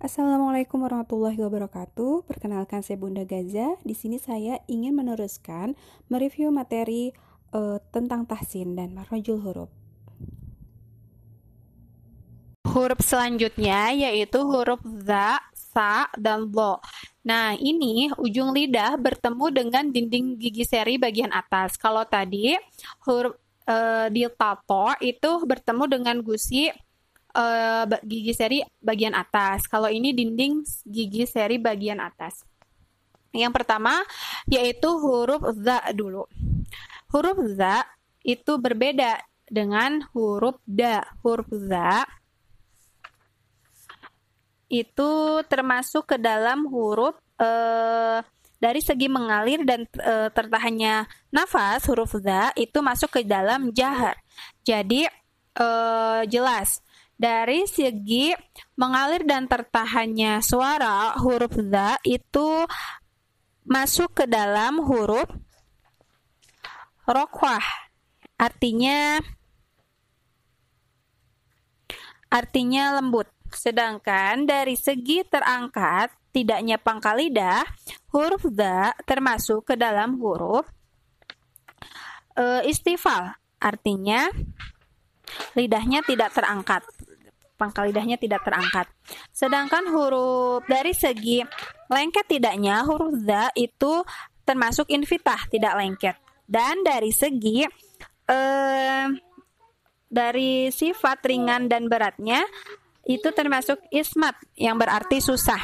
Assalamualaikum warahmatullahi wabarakatuh. Perkenalkan saya Bunda Gaza. Di sini saya ingin meneruskan mereview materi uh, tentang tahsin dan marojul huruf. Huruf selanjutnya yaitu huruf za, sa, dan lo. Nah, ini ujung lidah bertemu dengan dinding gigi seri bagian atas. Kalau tadi huruf uh, di tato itu bertemu dengan gusi uh, gigi seri bagian atas. Kalau ini dinding gigi seri bagian atas. Yang pertama yaitu huruf za dulu. Huruf za itu berbeda dengan huruf da. Huruf za itu termasuk ke dalam huruf uh, dari segi mengalir dan e, tertahannya nafas huruf za itu masuk ke dalam jahar. Jadi e, jelas dari segi mengalir dan tertahannya suara huruf za itu masuk ke dalam huruf rokwah artinya artinya lembut. Sedangkan dari segi terangkat tidaknya pangkal lidah huruf za termasuk ke dalam huruf e, istifal artinya lidahnya tidak terangkat pangkal lidahnya tidak terangkat. Sedangkan huruf dari segi lengket tidaknya huruf za itu termasuk infitah tidak lengket. Dan dari segi eh, dari sifat ringan dan beratnya itu termasuk ismat yang berarti susah.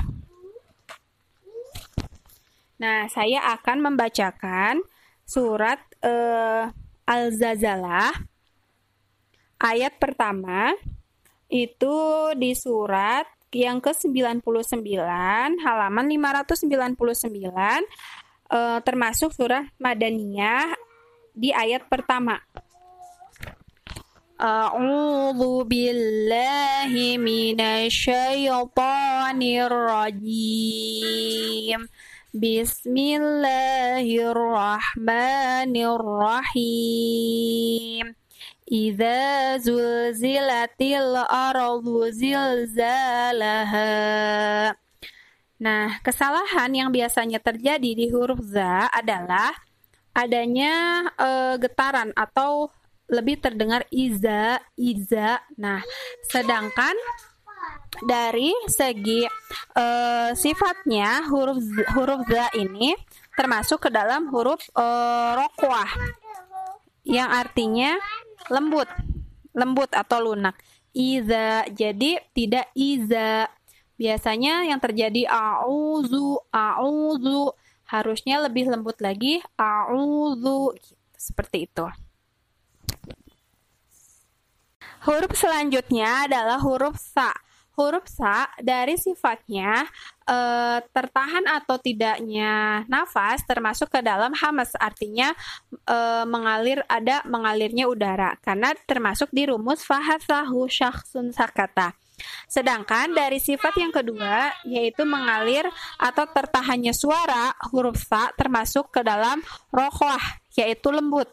Nah, saya akan membacakan surat eh, Al-Zazalah ayat pertama itu di surat yang ke-99 halaman 599 eh, termasuk surah Madaniyah di ayat pertama. A'udzu billahi minasyaitonir rajim. Bismillahirrahmanirrahim. Idza zulzilatil ardu zilzalaha. Nah, kesalahan yang biasanya terjadi di huruf za adalah adanya e, getaran atau lebih terdengar iza, iza. Nah, sedangkan dari segi e, sifatnya huruf huruf za ini termasuk ke dalam huruf e, rokwah yang artinya lembut, lembut atau lunak. Iza, jadi tidak iza. Biasanya yang terjadi auzu, auzu, harusnya lebih lembut lagi auzu, gitu, seperti itu. Huruf selanjutnya adalah huruf sa huruf sa dari sifatnya e, tertahan atau tidaknya nafas termasuk ke dalam hamas artinya e, mengalir ada mengalirnya udara karena termasuk di rumus fahasahu syakhsun sakata. Sedangkan dari sifat yang kedua yaitu mengalir atau tertahannya suara huruf sa termasuk ke dalam rohwah yaitu lembut.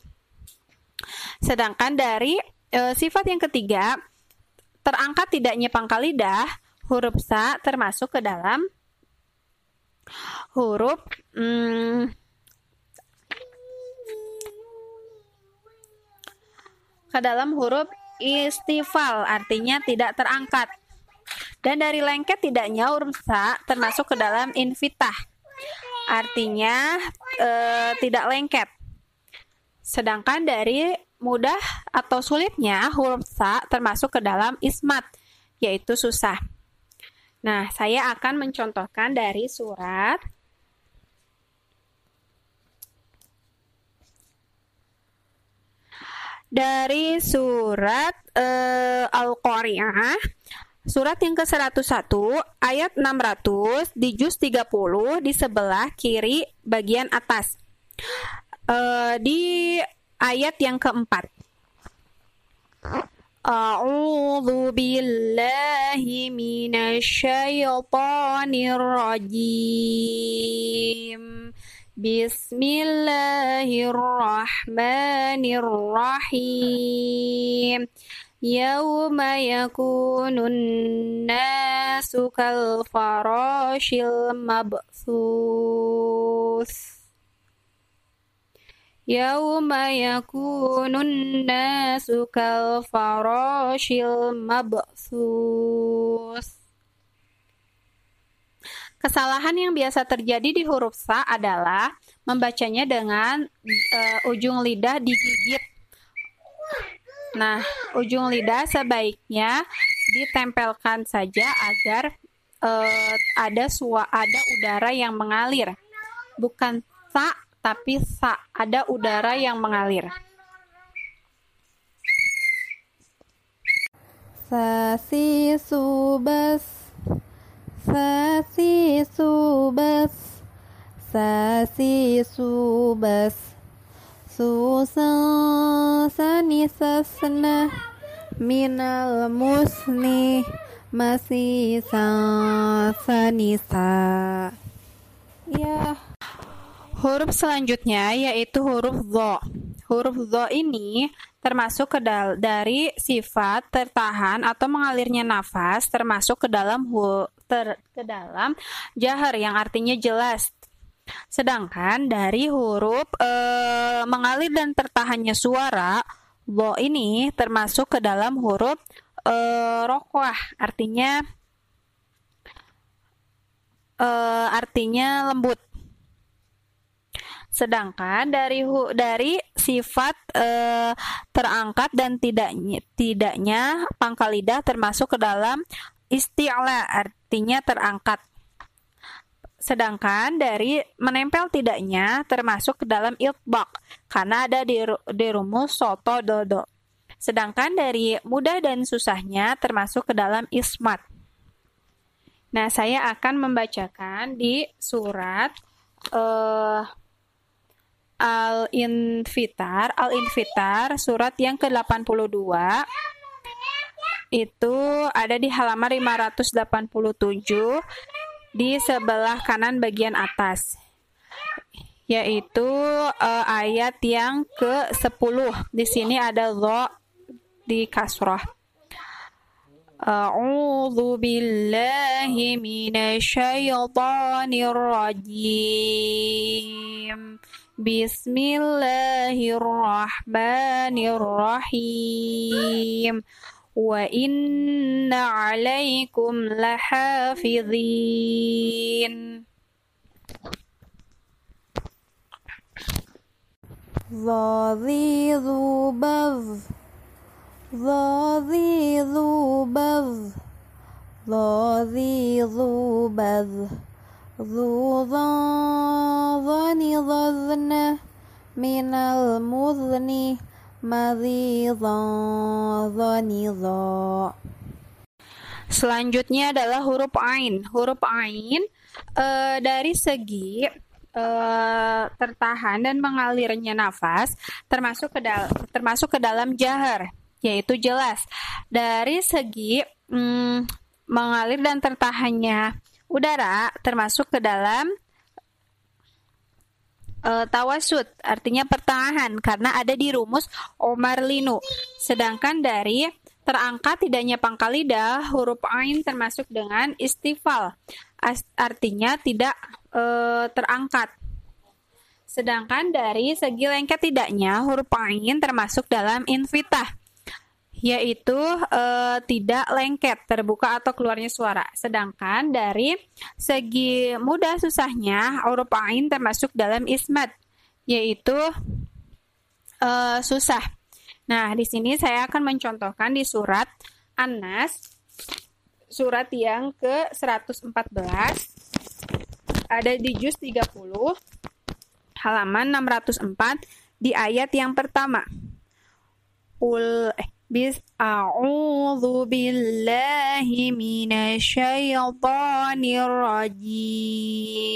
Sedangkan dari e, sifat yang ketiga terangkat tidaknya pangkal lidah, huruf sa termasuk ke dalam huruf hmm, ke dalam huruf istifal artinya tidak terangkat. Dan dari lengket tidaknya huruf sa termasuk ke dalam invitah artinya e, tidak lengket. Sedangkan dari mudah atau sulitnya huruf sa termasuk ke dalam ismat, yaitu susah. Nah, saya akan mencontohkan dari surat dari surat uh, Al-Qari'ah Surat yang ke-101 ayat 600 di juz 30 di sebelah kiri bagian atas. Uh, di ayat yang keempat. A'udzu billahi minasyaitonir rajim. Bismillahirrahmanirrahim. Yawma yakunun nasu kal farashil mabthus Yawma yakunun nasu kal farashil mabthus Kesalahan yang biasa terjadi di huruf sa adalah membacanya dengan uh, ujung lidah digigit. Nah, ujung lidah sebaiknya ditempelkan saja agar uh, ada sua ada udara yang mengalir. Bukan sa tapi sa, ada udara yang mengalir. Sasi subas Sasi subas Sasi subas Susan sani Minal musni Masih sanisa Ya Huruf selanjutnya yaitu huruf zo. Huruf zo ini termasuk ke dari sifat tertahan atau mengalirnya nafas termasuk ke dalam ter ke dalam jahar yang artinya jelas. Sedangkan dari huruf e, mengalir dan tertahannya suara, bo ini termasuk ke dalam huruf e, rokwah, artinya e, artinya lembut. Sedangkan dari hu, dari sifat e, terangkat dan tidaknya tidaknya pangkal lidah termasuk ke dalam isti'la artinya terangkat. Sedangkan dari menempel tidaknya termasuk ke dalam iltbaq karena ada di, di rumus soto dodo. Sedangkan dari mudah dan susahnya termasuk ke dalam ismat. Nah, saya akan membacakan di surat uh, Al-Infitar, Al-Infitar surat yang ke-82 itu ada di halaman 587 di sebelah kanan bagian atas yaitu uh, ayat yang ke-10 di sini ada lo di kasrah. A'udzu billahi minasyaitonir rajim بسم الله الرحمن الرحيم وإن عليكم لحافظين ظاذي ذو بذ ظاذي ذو بذ ظاذي ذو بذ ذو ظن ظن من المذن Selanjutnya adalah huruf ain. Huruf ain uh, dari segi uh, tertahan dan mengalirnya nafas termasuk ke dalam termasuk ke dalam jahar yaitu jelas. Dari segi um, mengalir dan tertahannya udara termasuk ke dalam uh, tawasud artinya pertengahan karena ada di rumus Omar Linu. Sedangkan dari terangkat tidaknya pangkal lidah huruf ain termasuk dengan istifal artinya tidak uh, terangkat. Sedangkan dari segi lengket tidaknya huruf ain termasuk dalam infitah yaitu e, tidak lengket, terbuka atau keluarnya suara. Sedangkan dari segi mudah susahnya huruf ain termasuk dalam ismat, yaitu e, susah. Nah, di sini saya akan mencontohkan di surat An-Nas surat yang ke-114 ada di juz 30 halaman 604 di ayat yang pertama. Ul eh bis a'udzu billahi minasyaitonir rajim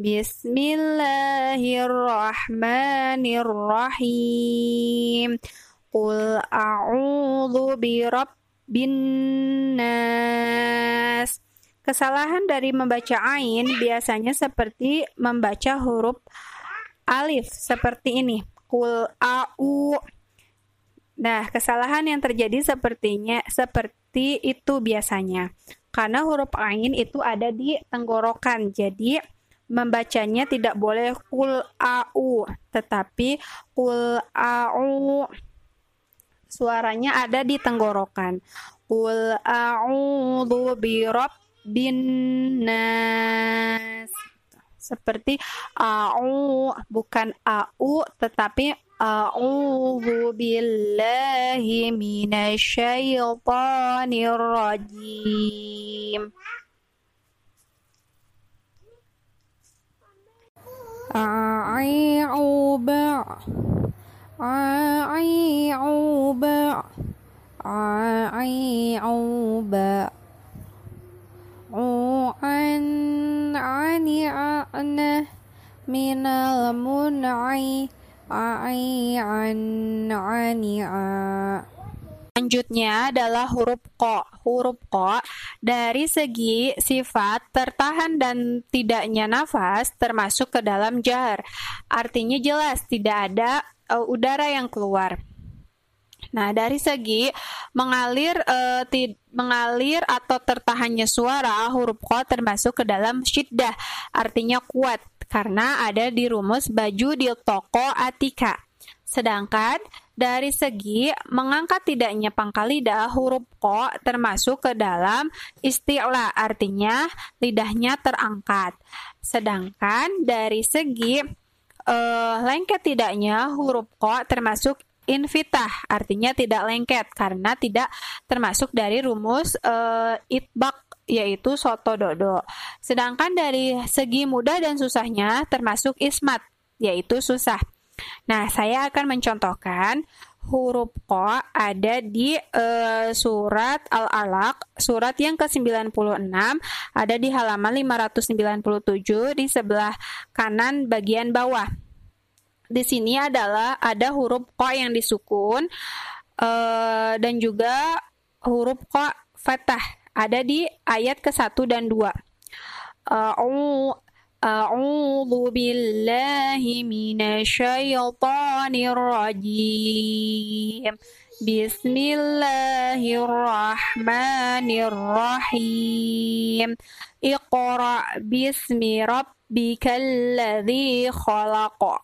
Bismillahirrahmanirrahim. Qul a'udzu birabbin nas. Kesalahan dari membaca ain biasanya seperti membaca huruf alif seperti ini. Qul a'u Nah, kesalahan yang terjadi sepertinya seperti itu biasanya. Karena huruf ain itu ada di tenggorokan. Jadi membacanya tidak boleh kul au, tetapi kul au suaranya ada di tenggorokan. Kul a'udzu bi rabbin nas. Seperti au bukan au tetapi A'udzu billahi minasyaitonir rajim. A'uba A'uba A'uba U'an a'na minal mun'i Selanjutnya adalah huruf ko. Huruf ko dari segi sifat tertahan dan tidaknya nafas termasuk ke dalam jar. Artinya jelas tidak ada uh, udara yang keluar. Nah, dari segi mengalir uh, mengalir atau tertahannya suara huruf ko termasuk ke dalam syiddah, artinya kuat karena ada di rumus baju di toko Atika. Sedangkan dari segi mengangkat tidaknya pangkal lidah huruf ko termasuk ke dalam istilah artinya lidahnya terangkat. Sedangkan dari segi uh, lengket tidaknya huruf ko termasuk invitah artinya tidak lengket karena tidak termasuk dari rumus uh, itbak yaitu soto dodo. Sedangkan dari segi mudah dan susahnya termasuk ismat, yaitu susah. Nah, saya akan mencontohkan huruf ko ada di uh, surat Al-Alaq, surat yang ke-96, ada di halaman 597 di sebelah kanan bagian bawah. Di sini adalah ada huruf ko yang disukun uh, dan juga huruf ko fathah ada di ayat ke-1 dan 2. A'udzu billahi minasyaitonir rajim. Bismillahirrahmanirrahim. Iqra bismi rabbikal ladzi khalaq.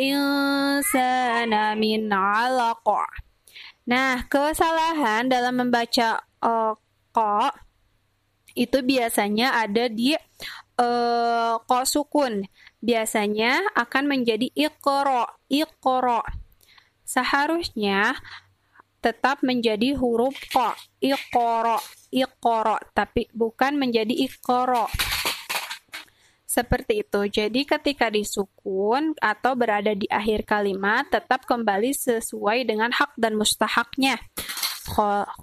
Insana min 'alaq. Nah, kesalahan dalam membaca ko itu biasanya ada di uh, sukun. Biasanya akan menjadi ikoro, ikoro. Seharusnya tetap menjadi huruf ko, ikoro, ikoro, tapi bukan menjadi ikoro. Seperti itu. Jadi ketika disukun atau berada di akhir kalimat tetap kembali sesuai dengan hak dan mustahaknya.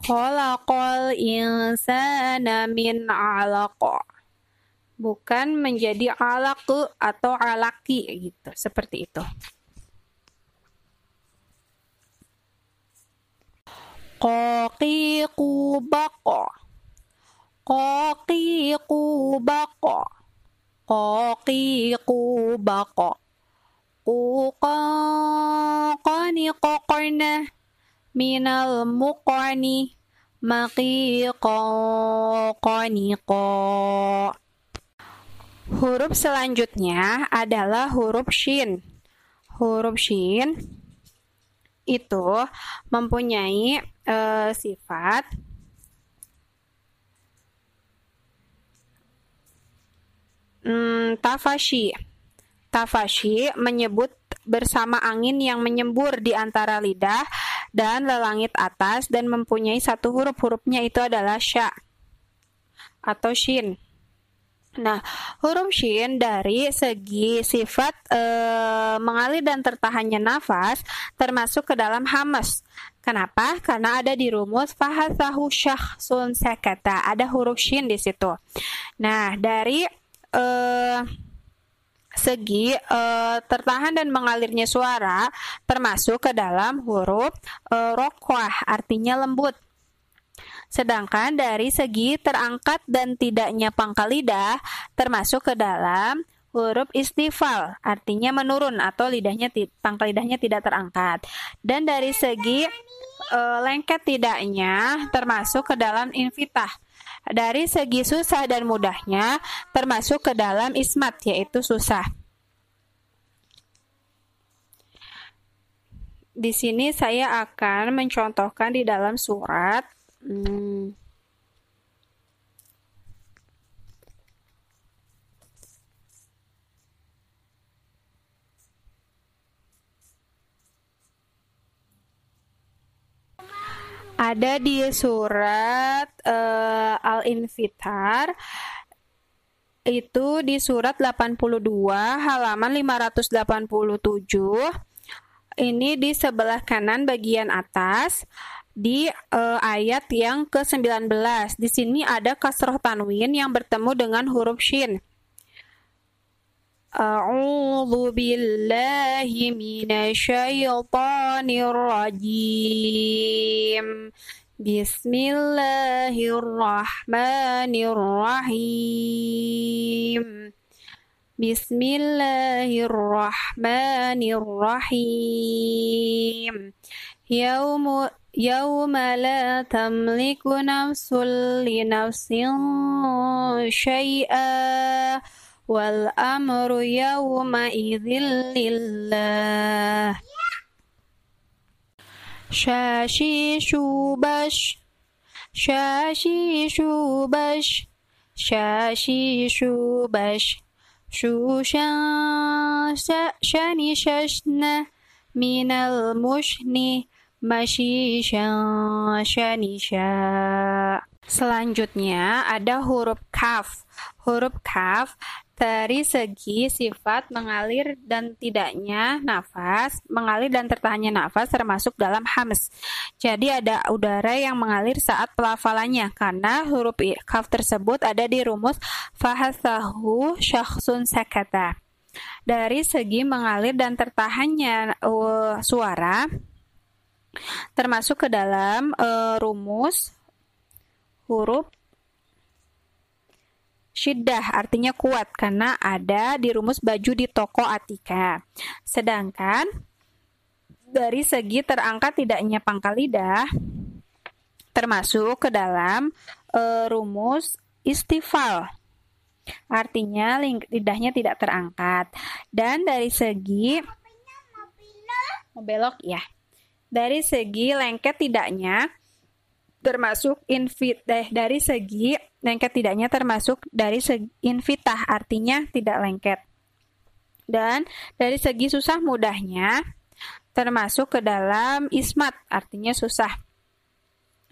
Khalaqal insana min. Bukan menjadi alaku atau alaki gitu. Seperti itu. Qaqiqu baqa. Qaqiqu baqa qaqiqu baqa. Qani qaqna minal muqani. Maqiqa qaniqa Huruf selanjutnya adalah huruf shin. Huruf shin itu mempunyai uh, sifat Hmm, tafashi. Tafashi menyebut bersama angin yang menyembur di antara lidah dan lelangit atas dan mempunyai satu huruf. Hurufnya itu adalah sya atau shin. Nah, huruf shin dari segi sifat e, mengalir dan tertahannya nafas termasuk ke dalam hamas. Kenapa? Karena ada di rumus fahasahu syahsun sakata. Ada huruf shin di situ. Nah, dari uh, segi uh, tertahan dan mengalirnya suara termasuk ke dalam huruf uh, rokwah artinya lembut. Sedangkan dari segi terangkat dan tidaknya pangkal lidah termasuk ke dalam huruf istifal, artinya menurun atau lidahnya pangkal lidahnya tidak terangkat. Dan dari segi e, lengket tidaknya termasuk ke dalam infitah. Dari segi susah dan mudahnya termasuk ke dalam ismat yaitu susah. Di sini saya akan mencontohkan di dalam surat hmm, ada di surat uh, Al-Infitar itu di surat 82 halaman 587 ini di sebelah kanan bagian atas di uh, ayat yang ke-19. Di sini ada kasroh tanwin yang bertemu dengan huruf shin. أعوذ بالله من الشيطان الرجيم. بسم الله الرحمن الرحيم. بسم الله الرحمن الرحيم. يوم يوم لا تملك نفس لنفس شيئا. wal amru yawma idzil lillah. Shashishu bash shashishu bash shashishu bash shushan shani shashna minal mushni masyishan Selanjutnya ada huruf kaf. Huruf kaf dari segi sifat mengalir dan tidaknya nafas, mengalir dan tertahannya nafas termasuk dalam hams. Jadi ada udara yang mengalir saat pelafalannya karena huruf kaf tersebut ada di rumus fahasahu syakhsun sakata. Dari segi mengalir dan tertahannya uh, suara termasuk ke dalam uh, rumus huruf Syiddah artinya kuat karena ada di rumus baju di toko Atika. Sedangkan dari segi terangkat tidaknya pangkal lidah termasuk ke dalam e, rumus istifal. Artinya lidahnya tidak terangkat. Dan dari segi belok ya. Dari segi lengket tidaknya termasuk invit eh, dari segi lengket tidaknya termasuk dari segi invitah artinya tidak lengket. Dan dari segi susah mudahnya termasuk ke dalam ismat artinya susah.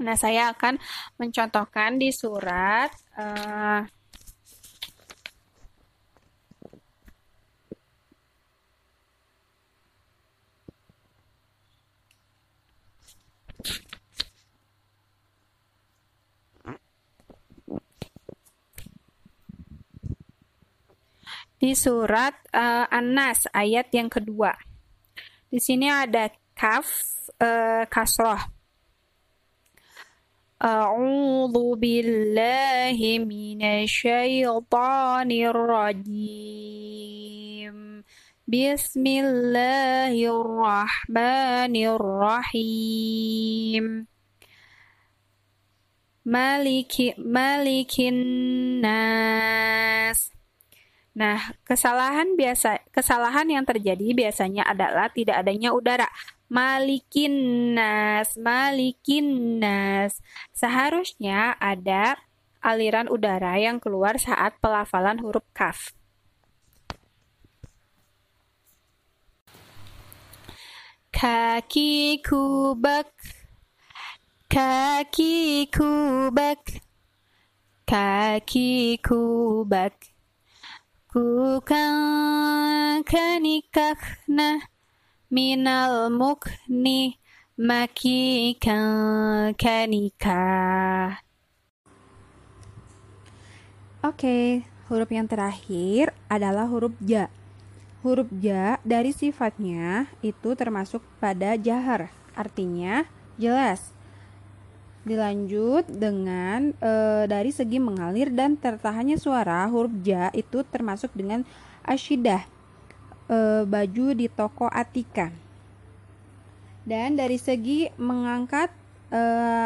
Nah, saya akan mencontohkan di surat uh, di surat uh, An-Nas ayat yang kedua. Di sini ada kaf uh, kasroh. A'udzu billahi minasyaitonir rajim. Bismillahirrahmanirrahim. Maliki malikin nas Nah, kesalahan biasa kesalahan yang terjadi biasanya adalah tidak adanya udara. Malikin nas, malikin nas. Seharusnya ada aliran udara yang keluar saat pelafalan huruf kaf. Kaki kubak Kaki kubak Kaki kubak Minal mukni makika kanika. Oke, huruf yang terakhir adalah huruf ja. Huruf ja dari sifatnya itu termasuk pada jahar, artinya jelas. Dilanjut dengan e, dari segi mengalir dan tertahannya suara huruf ja itu termasuk dengan ashidah e, baju di toko Atika. Dan dari segi mengangkat e,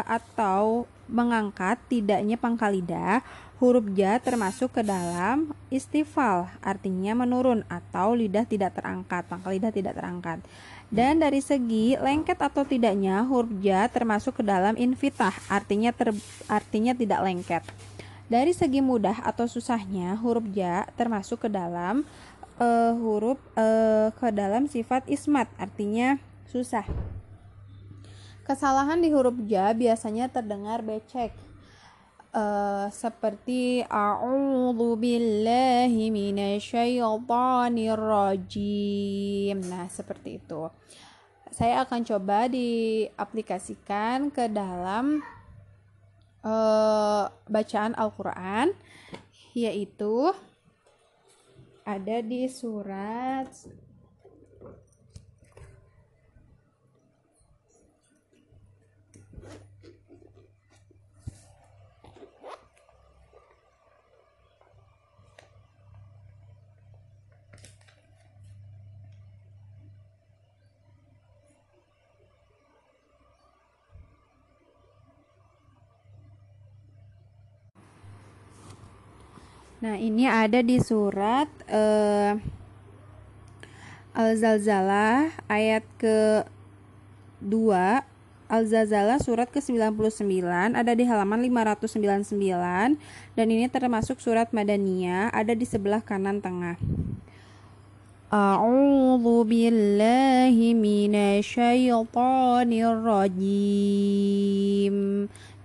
atau mengangkat tidaknya pangkal lidah, huruf ja termasuk ke dalam istifal, artinya menurun atau lidah tidak terangkat, pangkal lidah tidak terangkat. Dan dari segi lengket atau tidaknya huruf ja termasuk ke dalam infitah, artinya ter, artinya tidak lengket. Dari segi mudah atau susahnya huruf ja termasuk ke dalam uh, huruf uh, ke dalam sifat ismat, artinya susah. Kesalahan di huruf ja biasanya terdengar becek. Uh, seperti a'udzu billahi minasyaitonir rajim. Nah, seperti itu. Saya akan coba diaplikasikan ke dalam uh, bacaan Al-Qur'an yaitu ada di surat Nah, ini ada di surat uh, Al-Zalzalah ayat ke-2 Al-Zalzalah surat ke-99 ada di halaman 599 dan ini termasuk surat Madaniyah ada di sebelah kanan tengah. A'udzu billahi minasyaitonir rajim.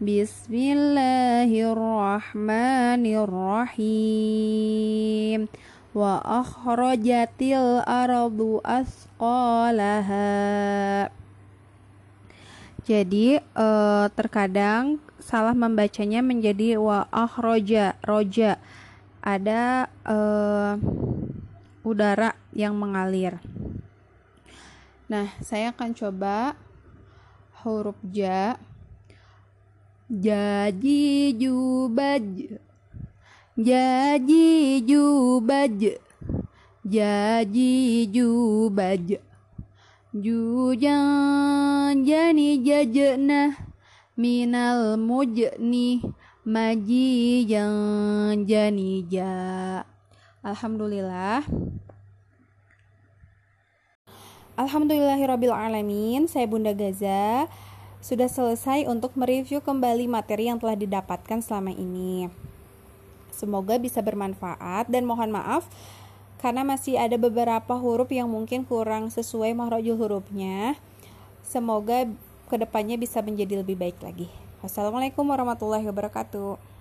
Bismillahirrahmanirrahim. Wa akhrajatil ardu asqalaha. Jadi eh, terkadang salah membacanya menjadi wa akhraja roja. Ada eh, udara yang mengalir. Nah saya akan coba huruf ja Jaji jubaj Jaji jubaj Jaji jubaj Jujan jani jajna minal mujni maji yang jani ja. Alhamdulillah. Alhamdulillahirabbil alamin. Saya Bunda Gaza sudah selesai untuk mereview kembali materi yang telah didapatkan selama ini. Semoga bisa bermanfaat dan mohon maaf karena masih ada beberapa huruf yang mungkin kurang sesuai mahrojul hurufnya. Semoga ke depannya bisa menjadi lebih baik lagi. Wassalamualaikum warahmatullahi wabarakatuh.